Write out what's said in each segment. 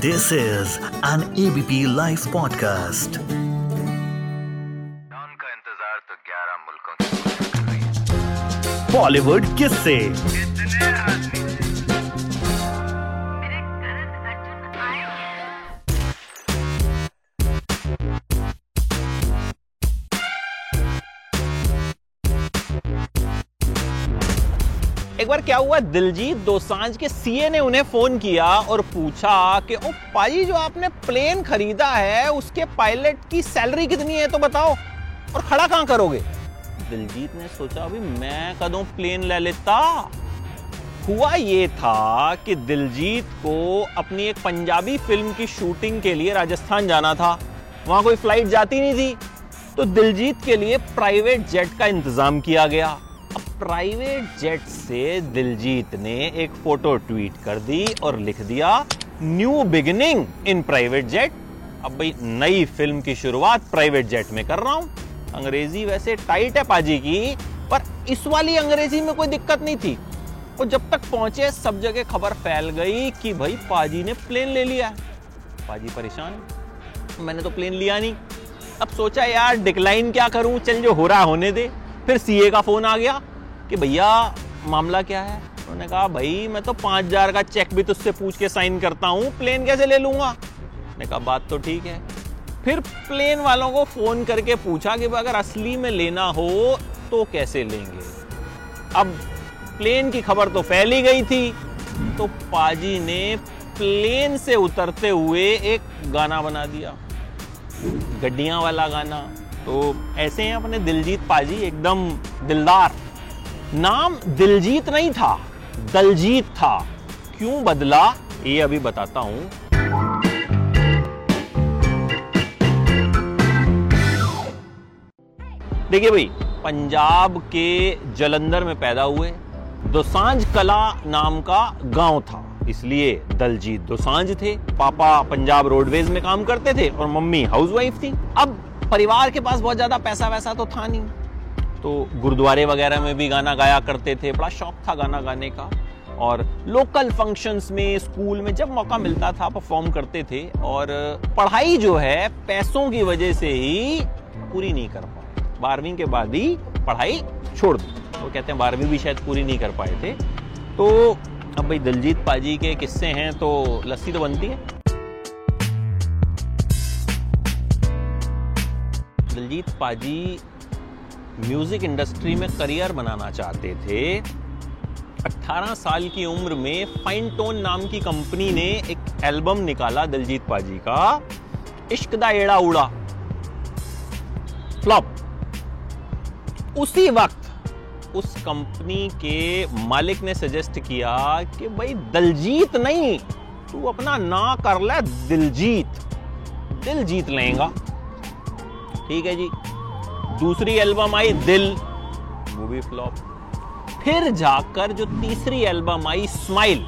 This is an ABP Life podcast. उनका इंतज़ार तो एक बार क्या हुआ? दिलजीत दोसांझ के सीए ने उन्हें फ़ोन किया और पूछा कि, ओ पाजी, जो आपने प्लेन खरीदा है, उसके पायलट की सैलरी कितनी है तो बताओ। और खड़ा कहाँ करोगे? दिलजीत ने सोचा, अभी मैं कदों प्लेन ले लेता। हुआ ये था कि दिलजीत को अपनी एक पंजाबी फ़िल्म की शूटिंग के लिए राजस्थान जाना था। वहाँ कोई फ़्लाइट जाती नहीं थी। तो दिलजीत के लिए प्राइवेट जेट का इंतज़ाम किया गया। प्राइवेट जेट से दिलजीत ने एक फ़ोटो ट्वीट कर दी और लिख दिया new beginning in private jet अब भाई, नई फ़िल्म की शुरुआत प्राइवेट जेट में कर रहा हूँ। अंग्रेज़ी वैसे टाइट है पाजी की, पर इस वाली अंग्रेज़ी में कोई दिक्कत नहीं थी। और जब तक पहुँचे, सब जगह खबर फैल गई कि भाई पाजी ने प्लेन ले लिया पाजी परेशान मैंने तो प्लेन लिया नहीं। अब सोचा, यार डिक्लाइन क्या करूँ? चल जो हो रहा होने दे। फिर सीए का फ़ोन आ गया। कि भैया, मामला क्या है? उन्होंने कहा, भाई, मैं तो पाँच हज़ार का चेक भी तुझसे पूछ के साइन करता हूँ प्लेन कैसे ले लूँगा? मैंने कहा, बात तो ठीक है। फिर प्लेन वालों को फ़ोन करके पूछा कि अगर असली में लेना हो तो कैसे लेंगे? अब प्लेन की खबर तो फैल गई थी तो पाजी ने प्लेन से उतरते हुए एक गाना बना दिया। गड्डियाँ वाला गाना। तो ऐसे हैं अपने दिलजीत पाजी, एकदम दिलदार। नाम दिलजीत नहीं था, दलजीत था। क्यों बदला, ये अभी बताता हूँ। देखिए भाई, पंजाब के जलंधर में पैदा हुए दोसांझ कला नाम का गाँव था, इसलिए दलजीत दोसांझ थे। पापा पंजाब रोडवेज़ में काम करते थे और मम्मी हाउसवाइफ थी। अब परिवार के पास बहुत ज़्यादा पैसा वैसा तो था नहीं। तो गुरुद्वारे वगैरह में भी गाना गाया करते थे, बड़ा शौक था गाना गाने का। और लोकल फ़ंक्शंस में स्कूल में जब मौका मिलता था परफॉर्म करते थे, और पढ़ाई जो है, पैसों की वजह से ही पूरी नहीं कर पाए। बारहवीं के बाद ही पढ़ाई छोड़ दी। वो कहते हैं बारहवीं भी शायद पूरी नहीं कर पाए थे। तो अब भाई दिलजीत पाजी के किस्से हैं तो लस्सी तो बनती है। दिलजीत पाजी म्यूज़िक इंडस्ट्री में करियर बनाना चाहते थे। 18 साल की उम्र में फाइन टोन नाम की कंपनी ने एक एल्बम निकाला दिलजीत पाजी का, इश्क दा एड़ा उड़ा। फ्लॉप। उसी वक्त उस कंपनी के मालिक ने सजेस्ट किया कि भाई, दलजीत नहीं, तू अपना ना कर ले दिलजीत। दिल जीत लेगा। ठीक है जी। दूसरी एल्बम आई, दिल। वो भी फ्लॉप फिर जाकर जो तीसरी एल्बम आई, स्माइल।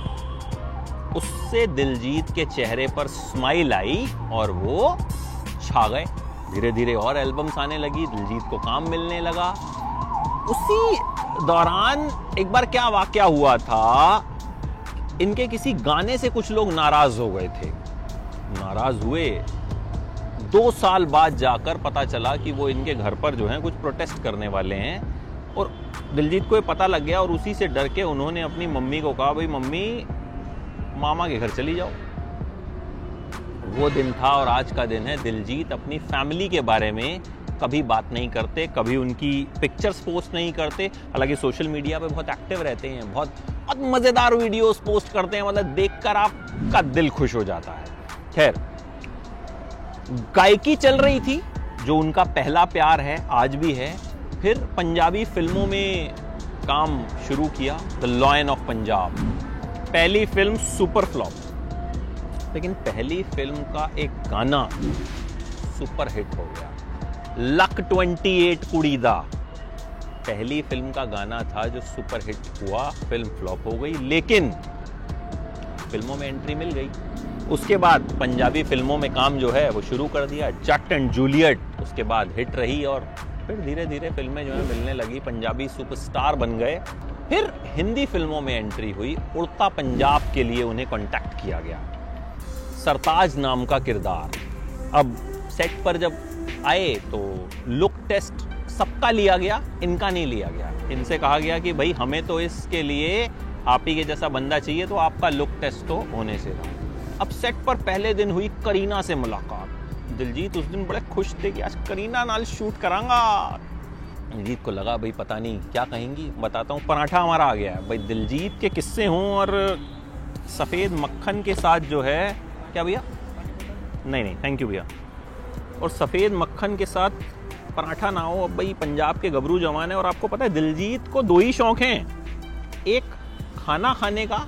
उससे दिलजीत के चेहरे पर स्माइल आई और वो छा गए। धीरे धीरे और एल्बम्स आने लगी, दिलजीत को काम मिलने लगा। उसी दौरान एक बार क्या वाक्य हुआ था, इनके किसी गाने से कुछ लोग नाराज़ हो गए थे। नाराज़ हुए। दो साल बाद जाकर पता चला कि वो इनके घर पर जो है कुछ प्रोटेस्ट करने वाले हैं। और दिलजीत को ये पता लग गया और उसी से डर के उन्होंने अपनी मम्मी को कहा, भाई मम्मी, मामा के घर चली जाओ। वो दिन था और आज का दिन है। दिलजीत अपनी फैमिली के बारे में कभी बात नहीं करते, कभी उनकी पिक्चर्स पोस्ट नहीं करते। हालाँकि सोशल मीडिया पे बहुत एक्टिव रहते हैं, बहुत बहुत मज़ेदार वीडियोस पोस्ट करते हैं। मतलब देखकर आपका दिल खुश हो जाता है। खैर गायकी चल रही थी, जो उनका पहला प्यार है, आज भी है। फिर पंजाबी फ़िल्मों में काम शुरू किया द लॉयन ऑफ़ पंजाब पहली फ़िल्म सुपर फ्लॉप। लेकिन पहली फ़िल्म का एक गाना सुपर हिट हो गया। लक 28 कुड़ी दा पहली फ़िल्म का गाना था जो सुपर हिट हुआ, फ़िल्म फ्लॉप हो गई, लेकिन फ़िल्मों में एंट्री मिल गई। उसके बाद पंजाबी फ़िल्मों में काम जो है, वो शुरू कर दिया। जट एंड जूलियट उसके बाद हिट रही और फिर धीरे धीरे फ़िल्में जो है मिलने लगी। पंजाबी सुपरस्टार बन गए। फिर हिंदी फ़िल्मों में एंट्री हुई। उड़ता पंजाब के लिए उन्हें कॉन्टैक्ट किया गया। सरताज नाम का किरदार। अब सेट पर जब आए तो लुक टेस्ट सबका लिया गया, इनका नहीं लिया गया। इनसे कहा गया कि, भाई, हमें तो इसके लिए आप ही के जैसा बंदा चाहिए तो आपका लुक टेस्ट तो होने से था अब सेट पर पहले दिन हुई करीना से मुलाकात। दिलजीत उस दिन बड़े खुश थे कि आज करीना नाल शूट करांगा। दिलजीत को लगा, भाई पता नहीं क्या कहेंगी, बताता हूँ, पराठा हमारा आ गया है। भाई दिलजीत के किस्से हों और सफ़ेद मक्खन के साथ जो है, क्या भैया? नहीं नहीं थैंक यू भैया. और सफ़ेद मक्खन के साथ पराठा ना हो, अब भाई पंजाब के गबरू जवान है और आपको पता है दिलजीत को दो ही शौक हैं। एक खाना खाने का,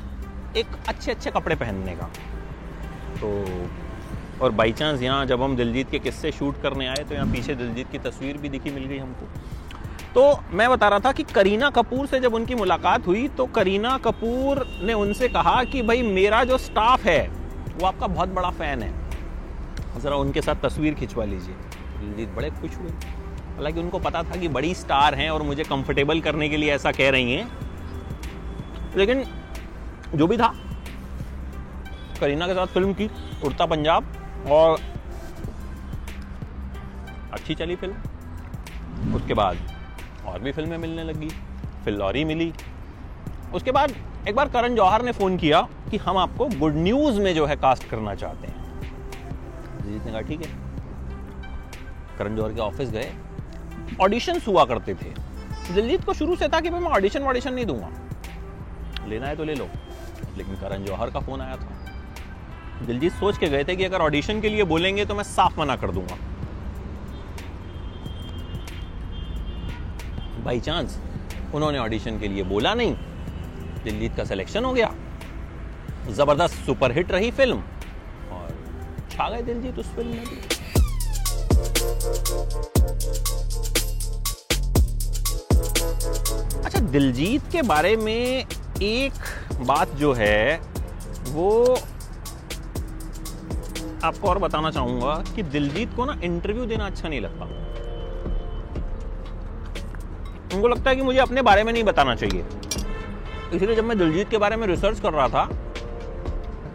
एक अच्छे अच्छे कपड़े पहनने का। तो और बाई चांस यहाँ जब हम दिलजीत के किस्से शूट करने आए तो यहाँ पीछे दिलजीत की तस्वीर भी दिखी, मिल गई हमको। तो मैं बता रहा था कि करीना कपूर से जब उनकी मुलाकात हुई तो करीना कपूर ने उनसे कहा कि भाई मेरा जो स्टाफ है, वो आपका बहुत बड़ा फ़ैन है। ज़रा उनके साथ तस्वीर खिंचवा लीजिए। दिलजीत बड़े खुश हुए। हालाँकि उनको पता था कि बड़ी स्टार हैं और मुझे कंफर्टेबल करने के लिए ऐसा कह रही हैं। लेकिन जो भी था करीना के साथ फ़िल्म की, उड़ता पंजाब, और अच्छी चली फ़िल्म। उसके बाद और भी फ़िल्में मिलने लगी फिल्लौरी मिली। उसके बाद एक बार करण जौहर ने फ़ोन किया कि हम आपको गुड न्यूज़ में जो है कास्ट करना चाहते हैं। दिलीप ने कहा, ठीक है। करण जौहर के ऑफ़िस गए। ऑडिशन हुआ करते थे। दिलजीत को शुरू से था कि मैं ऑडिशन वॉडिशन नहीं दूँगा। लेना है तो ले लो, लेकिन करण जौहर का फ़ोन आया था। दिलजीत सोच के गए थे कि अगर ऑडिशन के लिए बोलेंगे तो मैं साफ़ मना कर दूँगा। बाई चांस उन्होंने ऑडिशन के लिए बोला नहीं। दिलजीत का सिलेक्शन हो गया। ज़बरदस्त सुपरहिट रही फ़िल्म और छा गए दिलजीत उस फ़िल्म में भी। अच्छा दिलजीत के बारे में एक बात जो है, वो आपको और बताना चाहूँगा कि दिलजीत को ना इंटरव्यू देना अच्छा नहीं लगता। उनको लगता है कि मुझे अपने बारे में नहीं बताना चाहिए। इसलिए जब मैं दिलजीत के बारे में रिसर्च कर रहा था,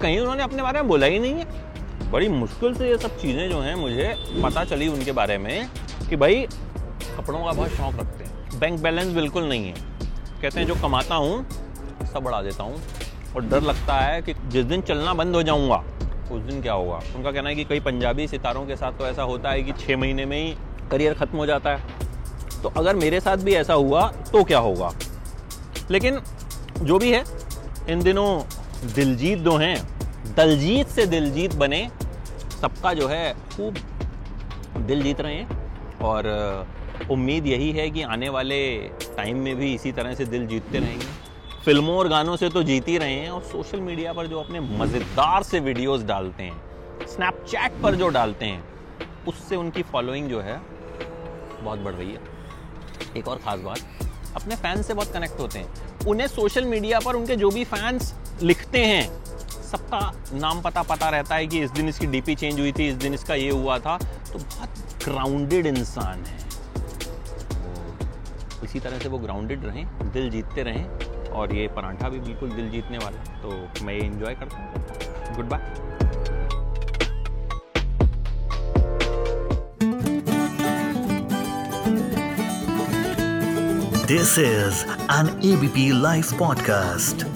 कहीं उन्होंने अपने बारे में बोला ही नहीं है। बड़ी मुश्किल से ये सब चीज़ें जो हैं, मुझे पता चली उनके बारे में कि भाई, कपड़ों का बहुत शौक रखते हैं। बैंक बैलेंस बिल्कुल नहीं है। कहते हैं, जो कमाता हूँ, सब बढ़ा देता हूँ। और डर लगता है कि जिस दिन चलना बंद हो जाऊँगा उस दिन क्या होगा उनका कहना है कि कई पंजाबी सितारों के साथ तो ऐसा होता है कि छः महीने में ही करियर ख़त्म हो जाता है। तो अगर मेरे साथ भी ऐसा हुआ तो क्या होगा? लेकिन जो भी है, इन दिनों दिलजीत दो हैं, दलजीत से दिलजीत बने सबका जो है खूब दिल जीत रहे। हैं और उम्मीद यही है कि आने वाले टाइम में भी इसी तरह से दिल जीतते रहेंगे। फ़िल्मों और गानों से तो जीत ही रहे हैं और सोशल मीडिया पर जो अपने मज़ेदार से वीडियोस डालते हैं स्नैपचैट पर जो डालते हैं, उससे उनकी फॉलोइंग जो है बहुत बढ़ रही है। एक और ख़ास बात, अपने फैंस से बहुत कनेक्ट होते हैं। उन्हें सोशल मीडिया पर उनके जो भी फैंस लिखते हैं, सबका नाम पता पता रहता है कि इस दिन इसकी डीपी चेंज हुई थी, इस दिन इसका ये हुआ था। तो बहुत ग्राउंडेड इंसान है। इसी तरह से वो ग्राउंडेड रहें, दिल जीतते रहें और ये पराठा भी बिल्कुल दिल जीतने वाला है तो मैं ये इंजॉय करता हूँ good bye this is an ABP live podcast.